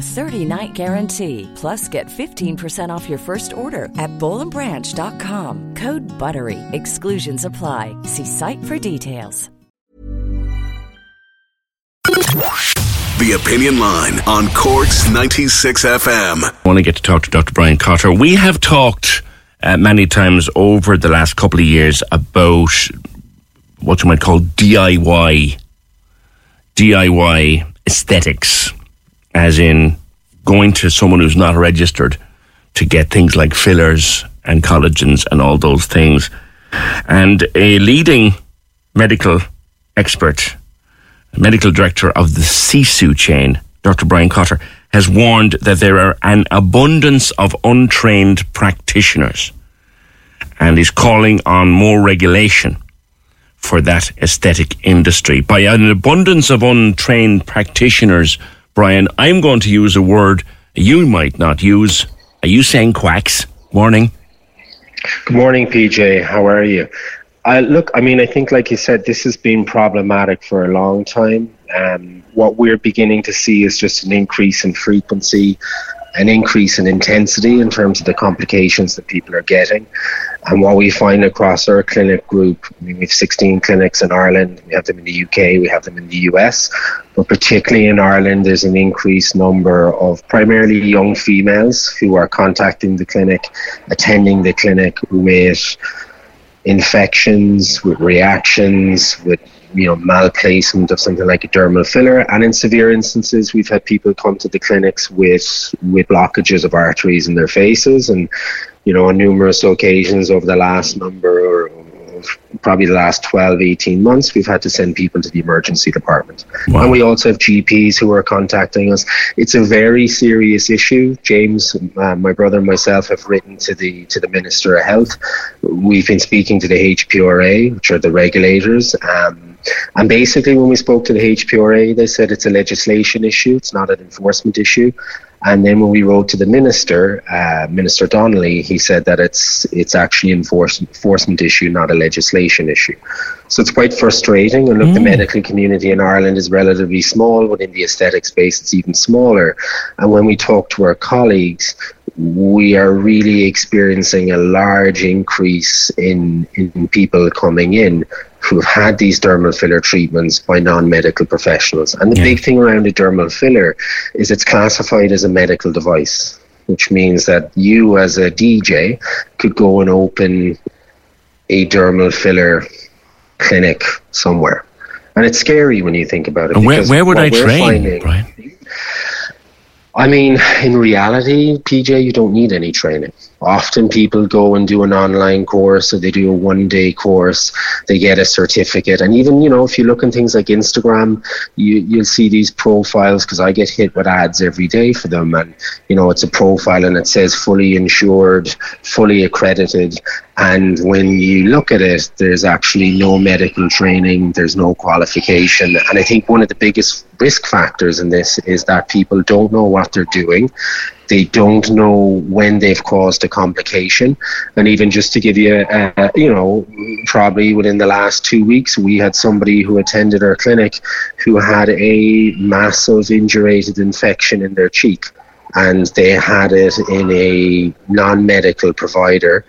30-night guarantee. Plus, get 15% off your first order at bowlandbranch.com. Code BUTTERY. Exclusions apply. See site for details. The Opinion Line on Cork's 96 FM. I want to get to talk to Dr. Brian Cotter. We have talked uh, many times over the last couple of years about what you might call DIY, DIY aesthetics, as in going to someone who's not registered to get things like fillers and collagens and all those things. And a leading medical expert, medical director of the Sisu chain, Dr. Brian Cotter, has warned that there are an abundance of untrained practitioners and is calling on more regulation for that aesthetic industry. By an abundance of untrained practitioners, Brian, I'm going to use a word you might not use. Are you saying quacks? Morning. Good morning, PJ. How are you? I look, I mean, I think, like you said, this has been problematic for a long time. Um, what we're beginning to see is just an increase in frequency, an increase in intensity in terms of the complications that people are getting. And what we find across our clinic group, I mean, we have 16 clinics in Ireland, we have them in the UK, we have them in the US, but particularly in Ireland, there's an increased number of primarily young females who are contacting the clinic, attending the clinic with infections, with reactions, with you know malplacement of something like a dermal filler. And in severe instances we've had people come to the clinics with with blockages of arteries in their faces. And you know on numerous occasions over the last number of probably the last 12 18 months we've had to send people to the emergency department. Wow. and we also have gps who are contacting us. It's a very serious issue. James uh, my brother and myself have written to the to the minister of health. We've been speaking to the hpra which are the regulators um, and basically, when we spoke to the HPRA, they said it's a legislation issue, it's not an enforcement issue. And then when we wrote to the minister, uh, Minister Donnelly, he said that it's it's actually an enforce, enforcement issue, not a legislation issue. So it's quite frustrating. And look, mm. the medical community in Ireland is relatively small, but in the aesthetic space, it's even smaller. And when we talk to our colleagues, we are really experiencing a large increase in, in people coming in who've had these dermal filler treatments by non-medical professionals. And the yeah. big thing around a dermal filler is it's classified as a medical device, which means that you as a DJ could go and open a dermal filler clinic somewhere. And it's scary when you think about it. And where, where would I train, finding, Brian? I mean, in reality, PJ, you don't need any training. Often people go and do an online course or they do a one day course, they get a certificate. And even, you know, if you look in things like Instagram, you, you'll see these profiles because I get hit with ads every day for them. And, you know, it's a profile and it says fully insured, fully accredited. And when you look at it, there's actually no medical training, there's no qualification. And I think one of the biggest risk factors in this is that people don't know what they're doing they don't know when they've caused a complication. And even just to give you, a, you know, probably within the last two weeks, we had somebody who attended our clinic who had a massive indurated infection in their cheek. And they had it in a non medical provider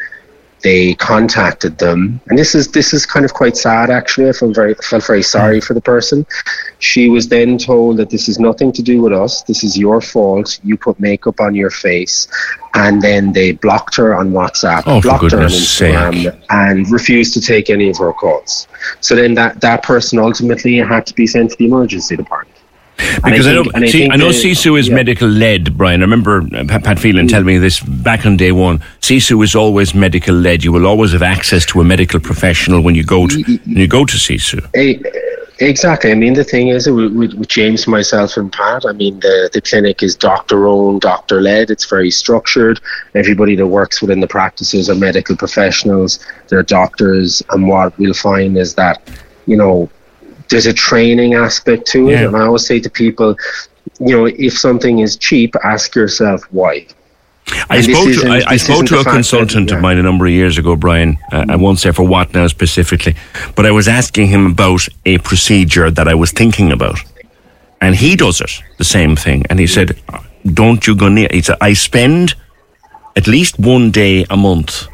they contacted them, and this is this is kind of quite sad actually. I felt very felt very sorry for the person. She was then told that this is nothing to do with us. This is your fault. You put makeup on your face, and then they blocked her on WhatsApp, Oh, blocked her on Instagram, sake. and refused to take any of her calls. So then that that person ultimately had to be sent to the emergency department. Because I, think- know, and see, think I know the- Sisu is yeah. medical led, Brian. I remember uh, Pat, Phelan telling me this back on day one. Sisu is always medical led. You will always have access to a medical professional when you go to when you go to Sisu. Exactly. I mean, the thing is, with, with with James, myself, and Pat, I mean, the, the clinic is doctor owned, doctor led. It's very structured. Everybody that works within the practices are medical professionals, they're doctors. And what we'll find is that, you know, there's a training aspect to it. Yeah. And I always say to people, you know, if something is cheap, ask yourself why. I And spoke to I, I spoke to a fact that- consultant of mine a number of years ago, Brian. Uh, I won't say for what now specifically, but I was asking him about a procedure that I was thinking about, and he does it the same thing. And he said, "Don't you go near?" He said, "I spend at least one day a month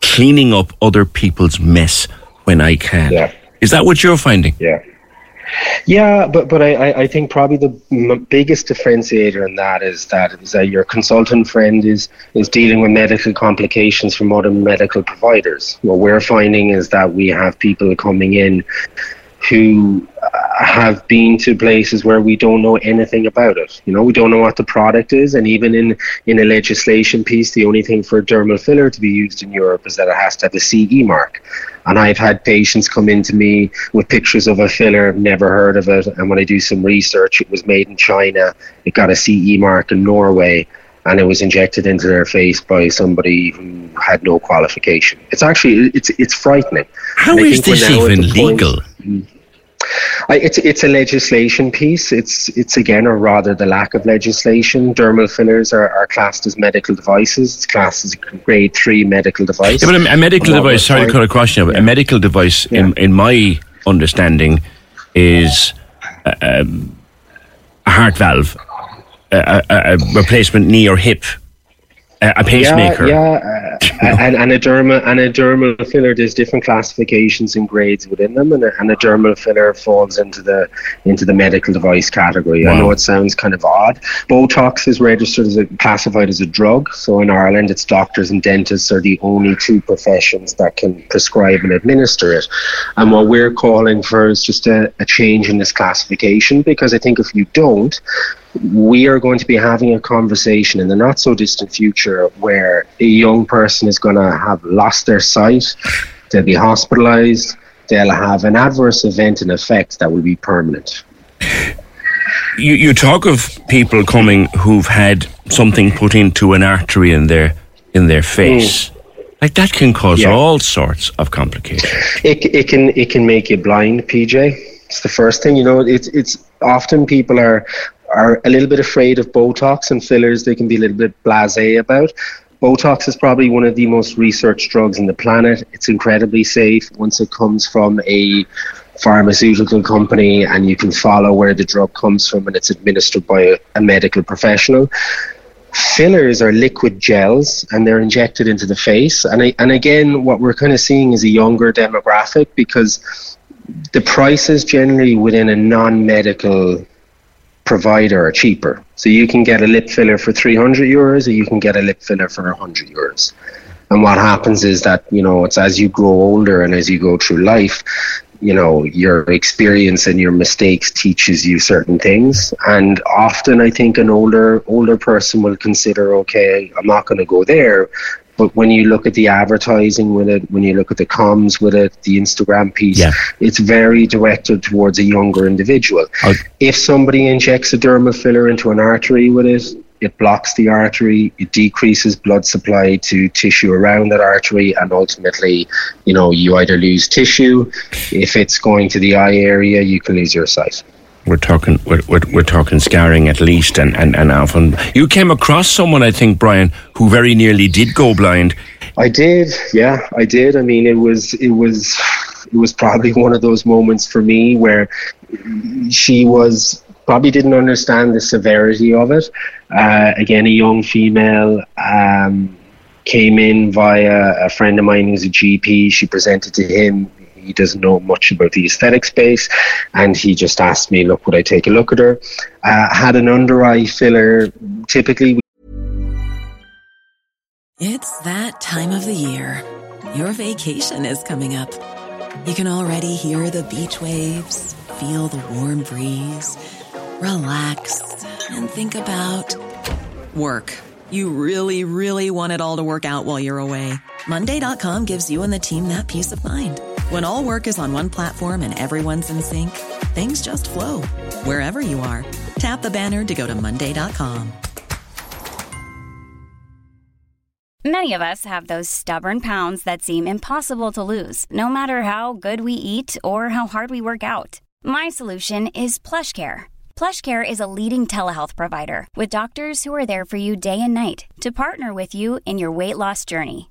cleaning up other people's mess when I can." Yeah. Is that what you're finding? Yeah. Yeah, but but I, I- think probably the biggest differentiator in that is that is that your consultant friend is is dealing with medical complications from other medical providers. What we're finding is that we have people coming in who have been to places where we don't know anything about it. You know, we don't know what the product is, and even in in a legislation piece, the only thing for dermal filler to be used in Europe is that it has to have a CE mark. And I've had patients come into me with pictures of a filler, never heard of it, and when I do some research, it was made in China. It got a CE mark in Norway. And it was injected into their face by somebody who had no qualification. It's actually it's it's frightening. How is this even the point- legal? Mm. I, it's it's a legislation piece. It's it's again, or rather, the lack of legislation. Dermal fillers are, are classed as medical devices. It's classed as a grade three medical device. Yeah, but a, a medical device, sorry to cut across you, but a medical device, in, in my understanding, is uh, um, a heart valve, a, a, a replacement knee or hip, a, a pacemaker. Yeah, yeah, uh, and, and a dermal and a dermal filler. There's different classifications and grades within them, and a, and a dermal filler falls into the into the medical device category. I know it sounds kind of odd. Botox is registered as a, classified as a drug. So in Ireland, it's doctors and dentists are the only two professions that can prescribe and administer it. And what we're calling for is just a, a change in this classification because I think if you don't, we are going to be having a conversation in the not so distant future where a young person is going to have lost their sight, they'll be hospitalized, they'll have an adverse event and effect that will be permanent. You, you talk of people coming who've had something put into an artery in their in their face. Like that can cause Mm. Yeah. all sorts of complications. It, it can it can make you blind, PJ. It's the first thing you know. It's it's often people are are a little bit afraid of Botox and fillers. They can be a little bit blasé about. Botox is probably one of the most researched drugs on the planet. It's incredibly safe once it comes from a pharmaceutical company and you can follow where the drug comes from and it's administered by a, a medical professional fillers are liquid gels and they're injected into the face and I, and again what we're kind of seeing is a younger demographic because the prices generally within a non-medical provider are cheaper. So you can get a lip filler for 300 euros or you can get a lip filler for 100 euros. And what happens is that you know it's as you grow older and as you go through life you know your experience and your mistakes teaches you certain things. And often i think an older older person will consider okay i'm not going to go there but when you look at the advertising with it when you look at the comms with it the instagram piece Yeah. it's very directed towards a younger individual I'll- if somebody injects a dermal filler into an artery with it it blocks the artery, it decreases blood supply to tissue around that artery, and ultimately, you know, you either lose tissue. If it's going to the eye area, you can lose your sight. We're talking we're, we're, we're talking scarring at least and, and, and often you came across someone I think, Brian, who very nearly did go blind. I did, yeah, I did. I mean, it was, it was, it was probably one of those moments for me where she was probably didn't understand the severity of it. Uh, again, a young female. Um, came in via a friend of mine who's a GP. She presented to him. He doesn't know much about the aesthetic space, and he just asked me, "Look, would I take a look at her?" Uh, had an under eye filler. Typically, it's that time of the year. Your vacation is coming up. You can already hear the beach waves, feel the warm breeze, relax, and think about work. You really, really want it all to work out while you're away. Monday.com gives you and the team that peace of mind. When all work is on one platform and everyone's in sync, things just flow wherever you are. Tap the banner to go to Monday.com. Many of us have those stubborn pounds that seem impossible to lose, no matter how good we eat or how hard we work out. My solution is plush PlushCare. PlushCare is a leading telehealth provider with doctors who are there for you day and night to partner with you in your weight loss journey.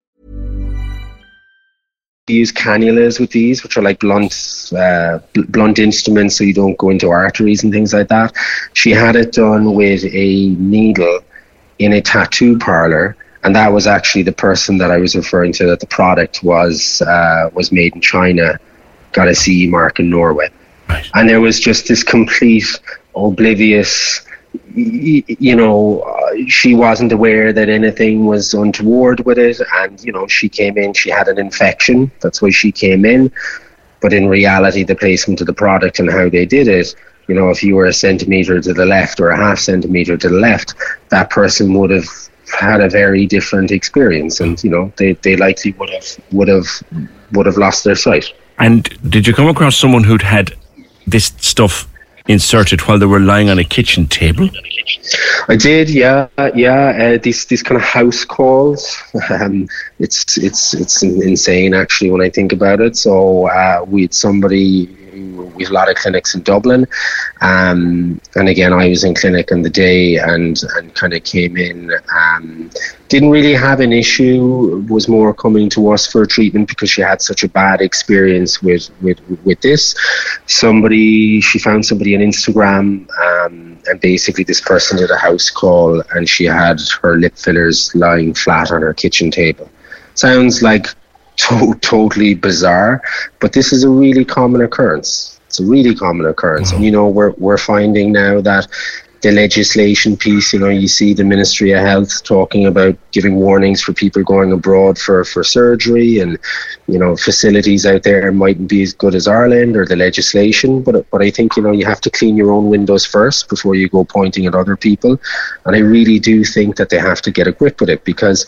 Use cannulas with these, which are like blunt, uh, bl- blunt instruments, so you don't go into arteries and things like that. She had it done with a needle in a tattoo parlor, and that was actually the person that I was referring to. That the product was uh, was made in China, got a CE mark in Norway, Right. and there was just this complete oblivious. You know, uh, she wasn't aware that anything was untoward with it, and you know, she came in. She had an infection. That's why she came in. But in reality, the placement of the product and how they did it, you know, if you were a centimeter to the left or a half centimeter to the left, that person would have had a very different experience, and you know, they, they likely would have would have would have lost their sight. And did you come across someone who'd had this stuff inserted while they were lying on a kitchen table? I did, yeah, yeah. Uh, these these kind of house calls. Um, it's it's it's insane actually when I think about it. So uh, we had somebody. We have a lot of clinics in Dublin, um, and again, I was in clinic on the day and and kind of came in. Um, didn't really have an issue. Was more coming to us for treatment because she had such a bad experience with with with this. Somebody she found somebody on Instagram, um, and basically this person did a house call, and she had her lip fillers lying flat on her kitchen table. Sounds like to- totally bizarre, but this is a really common occurrence. It's a really common occurrence, and mm-hmm. you know we're we're finding now that the legislation piece, you know, you see the Ministry of Health talking about giving warnings for people going abroad for, for surgery and, you know, facilities out there mightn't be as good as Ireland or the legislation. But, but I think, you know, you have to clean your own windows first before you go pointing at other people. And I really do think that they have to get a grip with it because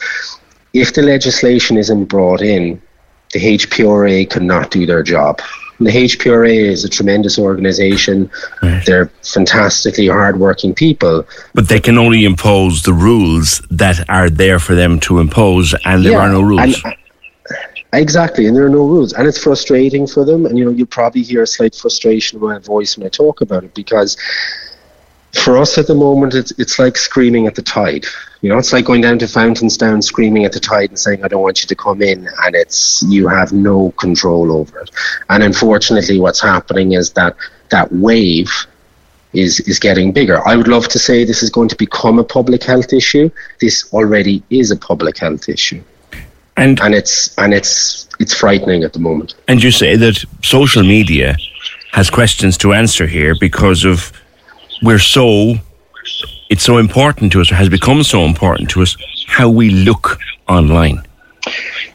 if the legislation isn't brought in, the HPRA cannot do their job. The HPRA is a tremendous organisation. Right. They're fantastically hardworking people. But they can only impose the rules that are there for them to impose, and there Yeah, are no rules. and- exactly, and there are no rules, and it's frustrating for them. And you know, you probably hear a slight frustration in my voice when I talk about it because for us at the moment, it's it's like screaming at the tide. You know, it's like going down to Fountainstown, screaming at the tide and saying, "I don't want you to come in," and it's you have no control over it. And unfortunately, what's happening is that that wave is is getting bigger. I would love to say this is going to become a public health issue. This already is a public health issue, and and it's and it's it's frightening at the moment. And you say that social media has questions to answer here because of we're so it's so important to us or has become so important to us how we look online.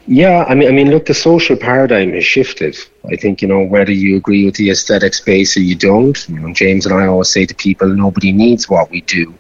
Yeah, I mean, I mean, look, the social paradigm has shifted. I think you know whether you agree with the aesthetic space or you don't. You know, James and I always say to people, nobody needs what we do,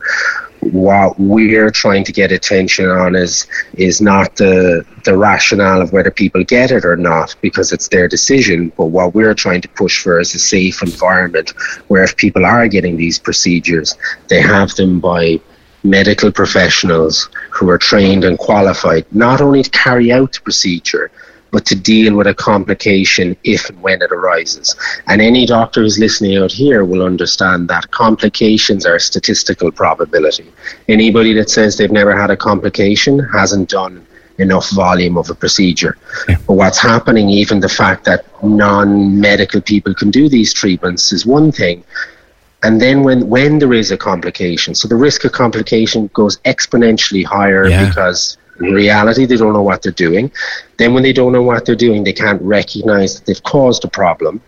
what we're trying to get attention on is is not the the rationale of whether people get it or not because it's their decision. But what we're trying to push for is a safe environment where if people are getting these procedures they have them by medical professionals who are trained and qualified not only to carry out the procedure but to deal with a complication if and when it arises. And any doctor who's listening out here will understand that complications are a statistical probability. Anybody that says they've never had a complication hasn't done enough volume of a procedure. Yeah. But what's happening, even the fact that non medical people can do these treatments, is one thing. And then when, when there is a complication, so the risk of complication goes exponentially higher yeah. because in reality, they don't know what they're doing. Then, when they don't know what they're doing, they can't recognize that they've caused a problem.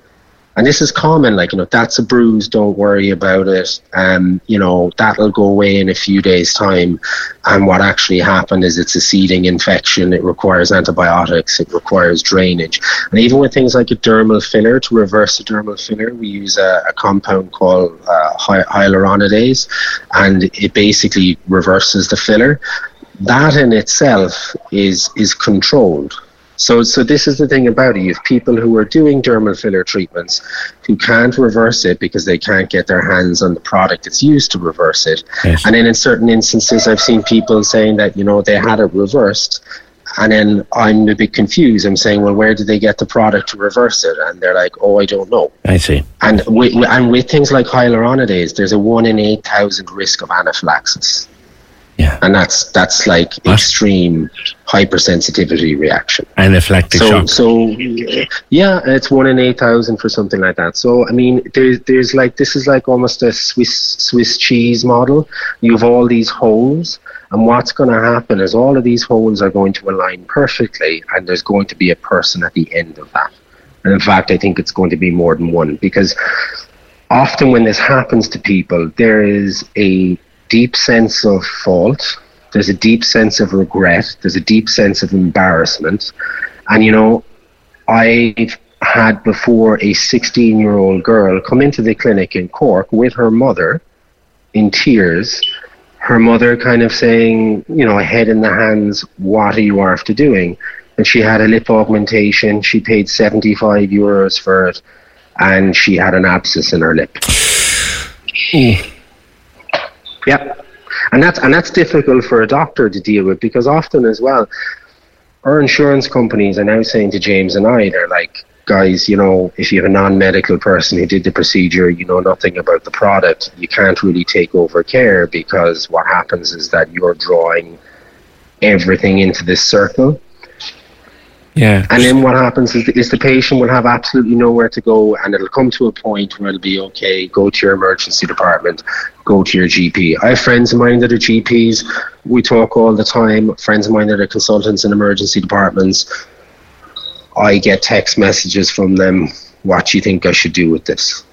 And this is common, like, you know, that's a bruise, don't worry about it. Um, you know, that'll go away in a few days' time. And what actually happened is it's a seeding infection. It requires antibiotics, it requires drainage. And even with things like a dermal filler, to reverse a dermal filler, we use a, a compound called uh, hyaluronidase, and it basically reverses the filler that in itself is is controlled. So, so this is the thing about it. You have people who are doing dermal filler treatments who can't reverse it because they can't get their hands on the product that's used to reverse it. Yes. And then in certain instances, I've seen people saying that, you know, they had it reversed. And then I'm a bit confused. I'm saying, well, where did they get the product to reverse it? And they're like, oh, I don't know. I see. And with, and with things like hyaluronidase, there's a one in 8,000 risk of anaphylaxis. Yeah. And that's that's like what? extreme hypersensitivity reaction. Anaphylactic so, shock. So yeah, it's one in eight thousand for something like that. So I mean, there's there's like this is like almost a Swiss Swiss cheese model. You have all these holes, and what's going to happen is all of these holes are going to align perfectly, and there's going to be a person at the end of that. And in fact, I think it's going to be more than one because often when this happens to people, there is a deep sense of fault. There's a deep sense of regret. There's a deep sense of embarrassment. And, you know, I've had before a 16 year old girl come into the clinic in Cork with her mother in tears. Her mother kind of saying, you know, head in the hands, what are you after doing? And she had a lip augmentation. She paid 75 euros for it. And she had an abscess in her lip. Yeah, and that's and that's difficult for a doctor to deal with because often as well, our insurance companies are now saying to James and I, they're like, guys, you know, if you have a non-medical person who did the procedure, you know nothing about the product, you can't really take over care because what happens is that you're drawing everything into this circle yeah. And then what happens is the, is the patient will have absolutely nowhere to go, and it'll come to a point where it'll be okay. Go to your emergency department, go to your GP. I have friends of mine that are GPs. We talk all the time. Friends of mine that are consultants in emergency departments. I get text messages from them. What do you think I should do with this?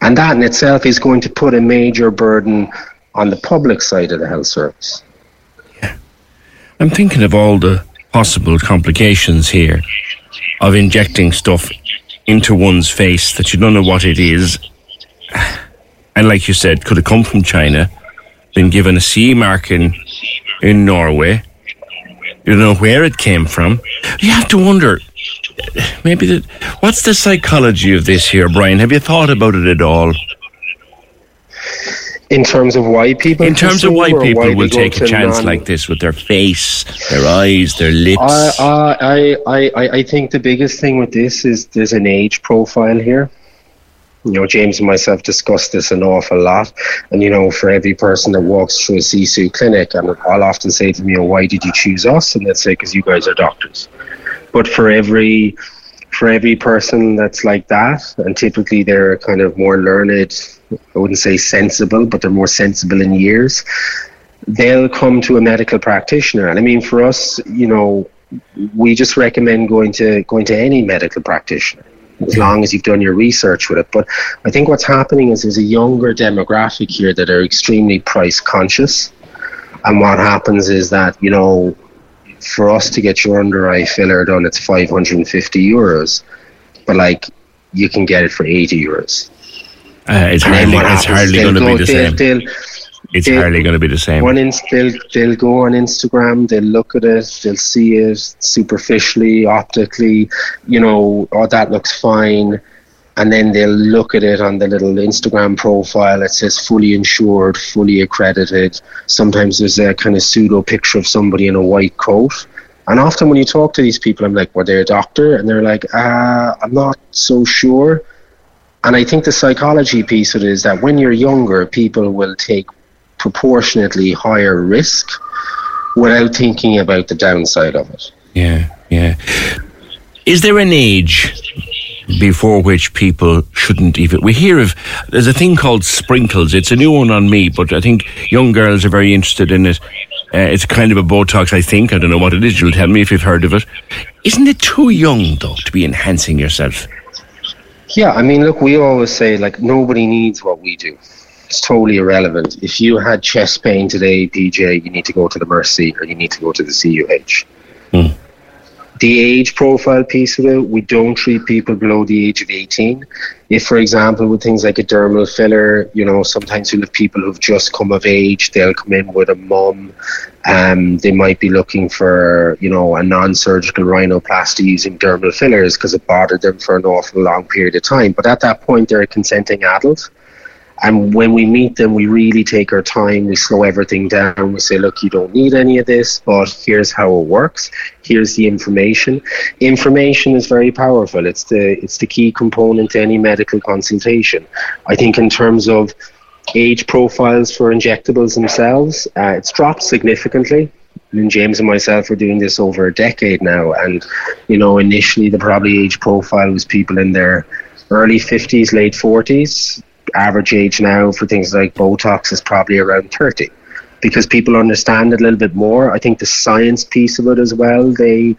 And that in itself is going to put a major burden on the public side of the health service. Yeah. I'm thinking of all the possible complications here of injecting stuff into one's face that you don't know what it is. And like you said, could have come from China, been given a CE mark in, in Norway. You don't know where it came from. You have to wonder, maybe the, what's the psychology of this here, Brian? Have you thought about it at all? In terms of why people in terms of why people why will take a chance non- like this with their face their eyes their lips. I, I, I, I think the biggest thing with this is there's an age profile here. You know james and myself discussed this an awful lot. And you know for every person that walks through a sisu clinic and i'll often say to them you know why did you choose us? And they'll say because you guys are doctors but for every for every person that's like that and typically they're kind of more learned I wouldn't say sensible, but they're more sensible in years, they'll come to a medical practitioner. And I mean, for us, you know, we just recommend going to going to any medical practitioner as long as you've done your research with it. But I think what's happening is there's a younger demographic here that are extremely price conscious. And what happens is that, you know, for us to get your under eye filler done, it's 550 euros. But like, you can get it for 80 euros. Uh, it's hardly, it's hardly going to be the they'll, same. They'll, it's hardly going to be the same. One they'll, they'll go on Instagram, they'll look at it, they'll see it superficially, optically, you know, oh, that looks fine. And then they'll look at it on the little Instagram profile. It says fully insured, fully accredited. Sometimes there's a kind of pseudo picture of somebody in a white coat. And often when you talk to these people, I'm like, were they a doctor? And they're like, uh, I'm not so sure. And I think the psychology piece of it is that when you're younger, people will take proportionately higher risk without thinking about the downside of it. Yeah, yeah. Is there an age before which people shouldn't even? We hear of there's a thing called sprinkles. It's a new one on me, but I think young girls are very interested in it. Uh, it's kind of a Botox, I think. I don't know what it is. You'll tell me if you've heard of it. Isn't it too young though to be enhancing yourself? Yeah, I mean, look, we always say like nobody needs what we do it's totally irrelevant. If you had chest pain today, PJ, you need to go to the Mercy or you need to go to the CUH. The age profile piece of it, we don't treat people below the age of 18. If, for example, with things like a dermal filler, you know, sometimes you'll have people who've just come of age, they'll come in with a mum, um, they might be looking for, you know, a non-surgical rhinoplasty using dermal fillers because it bothered them for an awful long period of time. But at that point, they're a consenting adult. And when we meet them, we really take our time. We slow everything down. We say, look, you don't need any of this, but here's how it works. Here's the information. Information is very powerful. It's the it's the key component to any medical consultation. I think in terms of age profiles for injectables themselves, uh, it's dropped significantly. And James and myself are doing this over a decade now, and you know, initially the probably age profile was people in their early 50s, late 40s average age now for things like Botox is probably around 30 because people understand it a little bit more. I think the science piece of it as well, they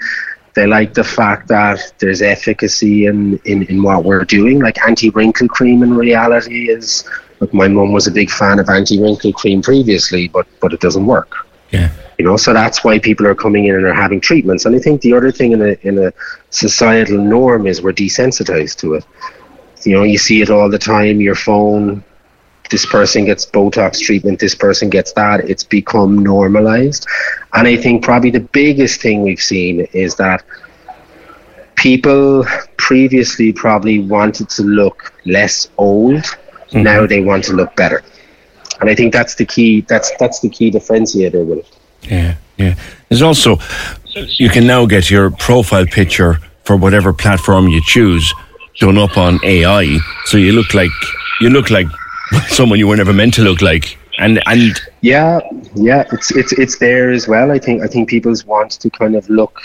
they like the fact that there's efficacy in, in, in what we're doing. Like anti wrinkle cream in reality is look my mum was a big fan of anti wrinkle cream previously, but but it doesn't work. Yeah. You know, so that's why people are coming in and are having treatments. And I think the other thing in a in a societal norm is we're desensitized to it. You know, you see it all the time. Your phone, this person gets Botox treatment, this person gets that. It's become normalized. And I think probably the biggest thing we've seen is that people previously probably wanted to look less old. Mm-hmm. Now they want to look better. And I think that's the key that's that's the key differentiator with it. Yeah, yeah. There's also you can now get your profile picture for whatever platform you choose done up on AI, so you look like you look like someone you were never meant to look like. And and yeah, yeah, it's it's it's there as well. I think I think people's want to kind of look,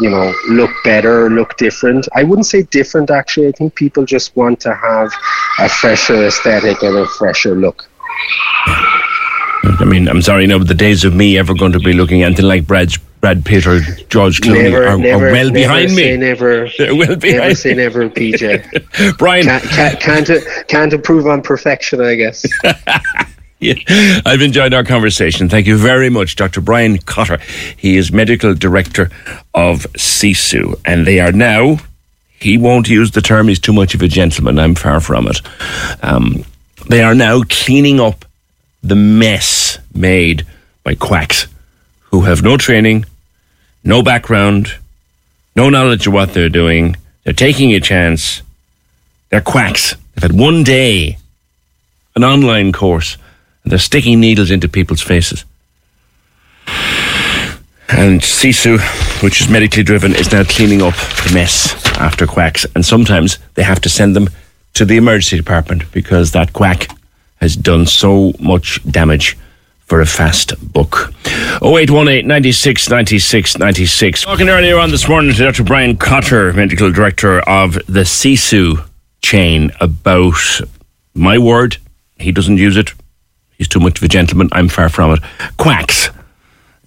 you know, look better, look different. I wouldn't say different actually. I think people just want to have a fresher aesthetic and a fresher look. I mean, I'm sorry, no, but the days of me ever going to be looking anything like Brad's Brad Pitt or George Clooney never, are, never, are well behind me. Never, They're well behind never say never, PJ. Brian, can't, can't, can't, can't improve on perfection, I guess. yeah, I've enjoyed our conversation. Thank you very much, Dr. Brian Cotter. He is medical director of Sisu, and they are now. He won't use the term. He's too much of a gentleman. I'm far from it. Um, they are now cleaning up the mess made by quacks who have no training, no background, no knowledge of what they're doing. They're taking a chance. They're quacks. They've had one day, an online course, and they're sticking needles into people's faces. And Sisu, which is medically driven, is now cleaning up the mess after quacks. And sometimes they have to send them to the emergency department because that quack has done so much damage for a fast book. 0818 96 96 96. Talking earlier on this morning to Dr. Brian Cotter, Medical Director of the Sisu chain, about my word, he doesn't use it. He's too much of a gentleman. I'm far from it. Quacks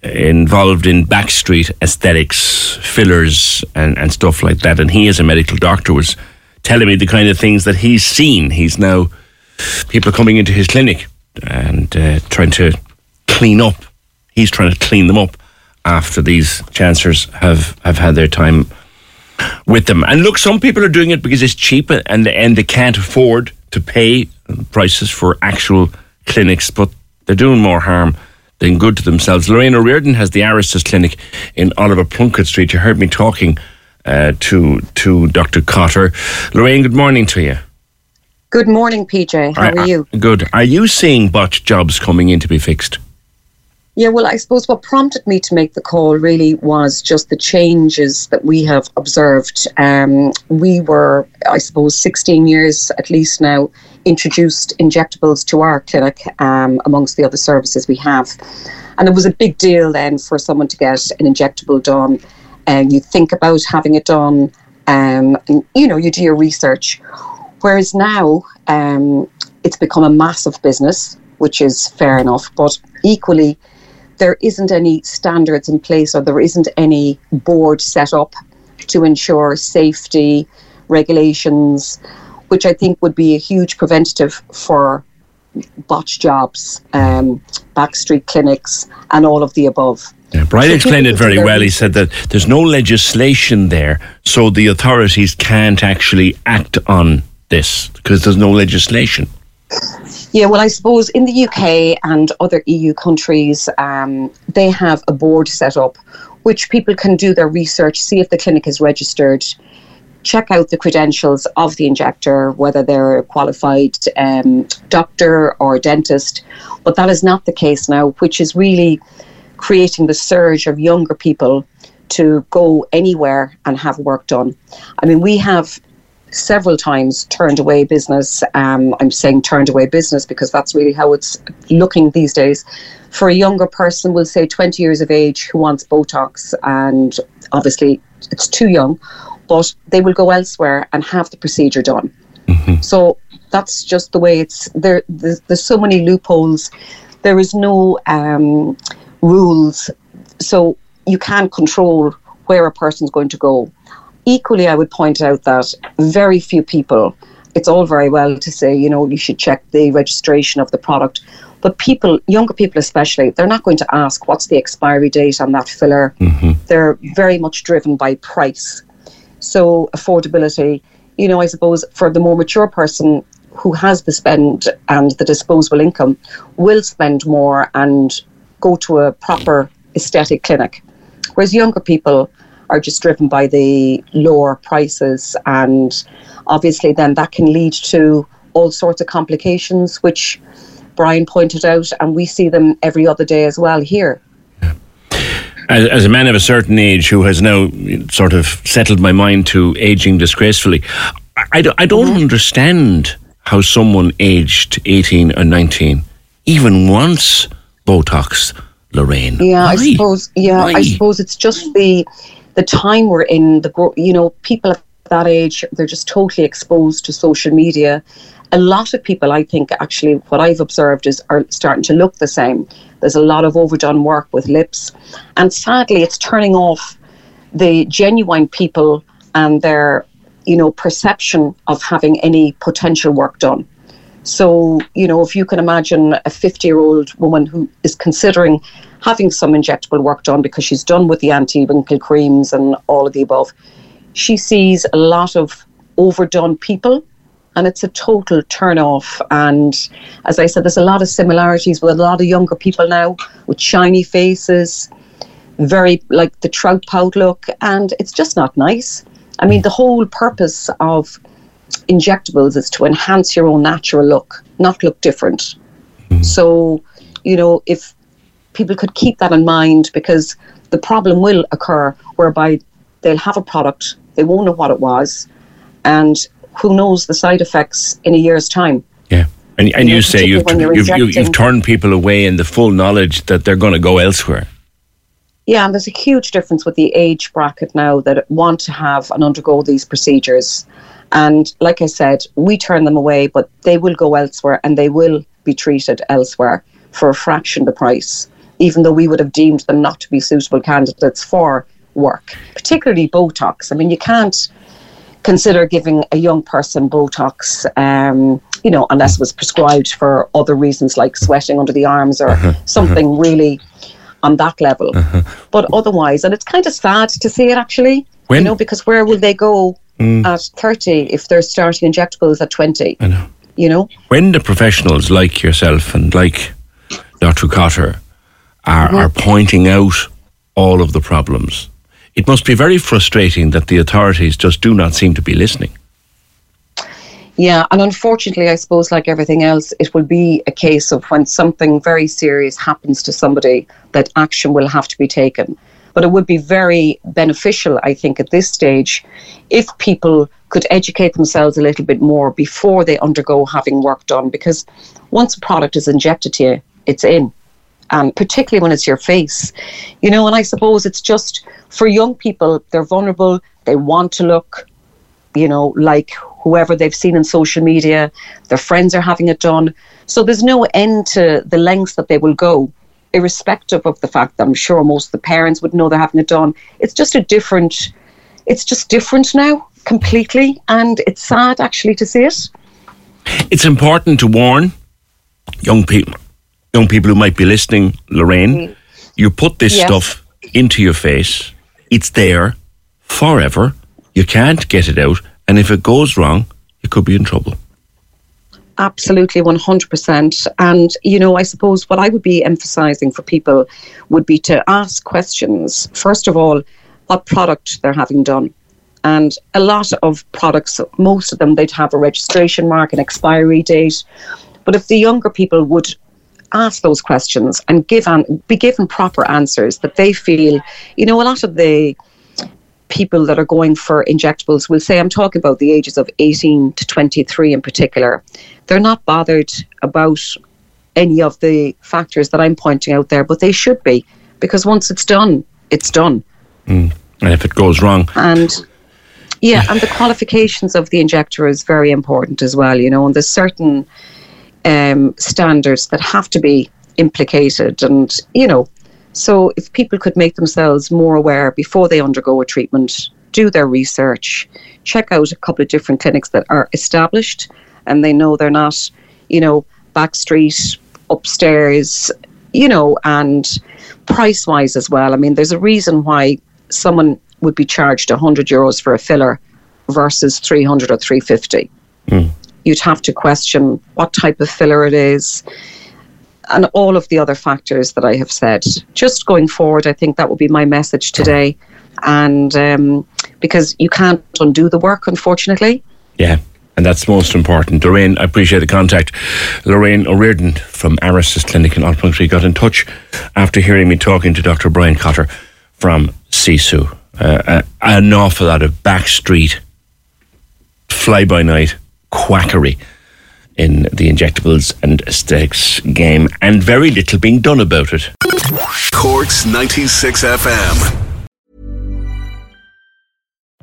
involved in backstreet aesthetics, fillers, and, and stuff like that. And he, as a medical doctor, was telling me the kind of things that he's seen. He's now people coming into his clinic and uh, trying to clean up. He's trying to clean them up after these chancers have, have had their time with them. And look, some people are doing it because it's cheap and and they can't afford to pay prices for actual clinics. But They're doing more harm than good to themselves. Lorraine O'Riordan has the Arasys Clinic in Oliver Plunkett Street. You heard me talking uh, to to Dr. Cotter. Lorraine, good morning to you. Good morning, PJ. How are you? Good. Are you seeing botch jobs coming in to be fixed? Yeah, well, I suppose what prompted me to make the call really was just the changes that we have observed. Um, we were, I suppose, 16 years at least now, introduced injectables to our clinic um, amongst the other services we have. And it was a big deal then for someone to get an injectable done. And you think about having it done, um, and, you know, you do your research. Whereas now, um, it's become a massive business, which is fair enough. But equally, there isn't any standards in place or there isn't any board set up to ensure safety regulations, which I think would be a huge preventative for botch jobs, um, backstreet clinics, and all of the above. Yeah, Brian explained it very well. He said that there's no legislation there, so the authorities can't actually act on this because there's no legislation. Yeah, well, I suppose in the UK and other EU countries, um, they have a board set up which people can do their research, see if the clinic is registered, check out the credentials of the injector, whether they're a qualified um, doctor or dentist. But that is not the case now, which is really creating the surge of younger people to go anywhere and have work done. I mean, we have several times turned away business. Um, I'm saying turned away business because that's really how it's looking these days. For a younger person, we'll say 20 years of age, who wants Botox, and obviously it's too young, but they will go elsewhere and have the procedure done. Mm-hmm. So that's just the way it's there. There's, there's so many loopholes. There is no um, rules, so you can't control where a person's going to go equally, I would point out that very few people, it's all very well to say, you know, you should check the registration of the product. But people, younger people especially, they're not going to ask what's the expiry date on that filler. Mm-hmm. They're very much driven by price. So, affordability, you know, I suppose for the more mature person who has the spend and the disposable income will spend more and go to a proper aesthetic clinic. Whereas younger people, are just driven by the lower prices. And obviously, then that can lead to all sorts of complications, which Brian pointed out, and we see them every other day as well here. As, as, a man of a certain age who has now sort of settled my mind to aging disgracefully, I, don't, I don't understand how someone aged 18 or 19 even wants Botox, Lorraine. Yeah, Why? I suppose. Yeah, Why? I suppose it's just the the time we're in, the you know, people at that age, they're just totally exposed to social media. A lot of people, I think, actually, what I've observed is are starting to look the same. There's a lot of overdone work with lips, and sadly, it's turning off the genuine people and their, you know, perception of having any potential work done. So, you know, if you can imagine a 50 year old woman who is considering having some injectable work done because she's done with the anti wrinkle creams and all of the above, she sees a lot of overdone people and it's a total turn off. And as I said, there's a lot of similarities with a lot of younger people now with shiny faces, very like the trout pout look, and it's just not nice. I mean, the whole purpose of injectables is to enhance your own natural look, not look different. Mm-hmm. So, you know, if people could keep that in mind because the problem will occur whereby they'll have a product, they won't know what it was, and who knows the side effects in a year's time. Yeah. And, and you, you say you've, you've, you've, you've turned people away in the full knowledge that they're going to go elsewhere. Yeah, and there's a huge difference with the age bracket now that want to have and undergo these procedures. And like I said, we turn them away, but they will go elsewhere and they will be treated elsewhere for a fraction of the price, even though we would have deemed them not to be suitable candidates for work, particularly Botox. I mean, you can't consider giving a young person Botox, um, you know, unless it was prescribed for other reasons like sweating under the arms or uh-huh, uh-huh. something uh-huh. really on that level. Uh-huh. But otherwise, and it's kind of sad to see it actually, when? you know, because where will they go mm. at 30 if they're starting injectables at 20. I know. You know? When the professionals like yourself and like Dr. Cotter, are, are pointing out all of the problems. It must be very frustrating that the authorities just do not seem to be listening. Yeah, and unfortunately, I suppose, like everything else, it will be a case of when something very serious happens to somebody that action will have to be taken. But it would be very beneficial, I think, at this stage if people could educate themselves a little bit more before they undergo having work done. Because once a product is injected to you, it's in. And particularly when it's your face, you know, and I suppose it's just for young people, they're vulnerable, they want to look, you know, like whoever they've seen in social media, their friends are having it done. So there's no end to the lengths that they will go, irrespective of the fact that I'm sure most of the parents would know they're having it done. It's just a different, it's just different now, completely. And it's sad actually to see it. It's important to warn young people, young people who might be listening, Lorraine, mm. you put this Yes. stuff into your face, it's there forever. You can't get it out. And if it goes wrong, you could be in trouble. Absolutely, 100%. And, you know, I suppose what I would be emphasizing for people would be to ask questions. First of all, what product they're having done. And a lot of products, most of them, they'd have a registration mark, an expiry date. But if the younger people would ask those questions and give an, be given proper answers that they feel, you know, a lot of the people that are going for injectables will say, I'm talking about the ages of 18 to 23 in particular, they're not bothered about any of the factors that I'm pointing out there, but they should be because once it's done, it's done. And if it goes wrong, And yeah, and the qualifications of the injector is very important as well, you know, and there's certain um, standards that have to be implicated. And, you know, so if people could make themselves more aware before they undergo a treatment, do their research, check out a couple of different clinics that are established and they know they're not, you know, backstreet, upstairs, you know, and price wise as well. I mean, there's a reason why someone would be charged 100 euros for a filler versus 300 or 350. Hmm. You'd have to question what type of filler it is and all of the other factors that I have said. Just going forward, I think that will be my message today. And um, because you can't undo the work, unfortunately. yeah. And that's most important. Lorraine, I appreciate the contact. Lorraine O'Riordan from Arasys Clinic in Oliver Plunkett Street got in touch after hearing me talking to Dr. Brian Cotter from SISU. Uh, uh, an awful lot of backstreet, fly by night quackery in the injectables and aesthetics game, and very little being done about it. Corks 96 FM.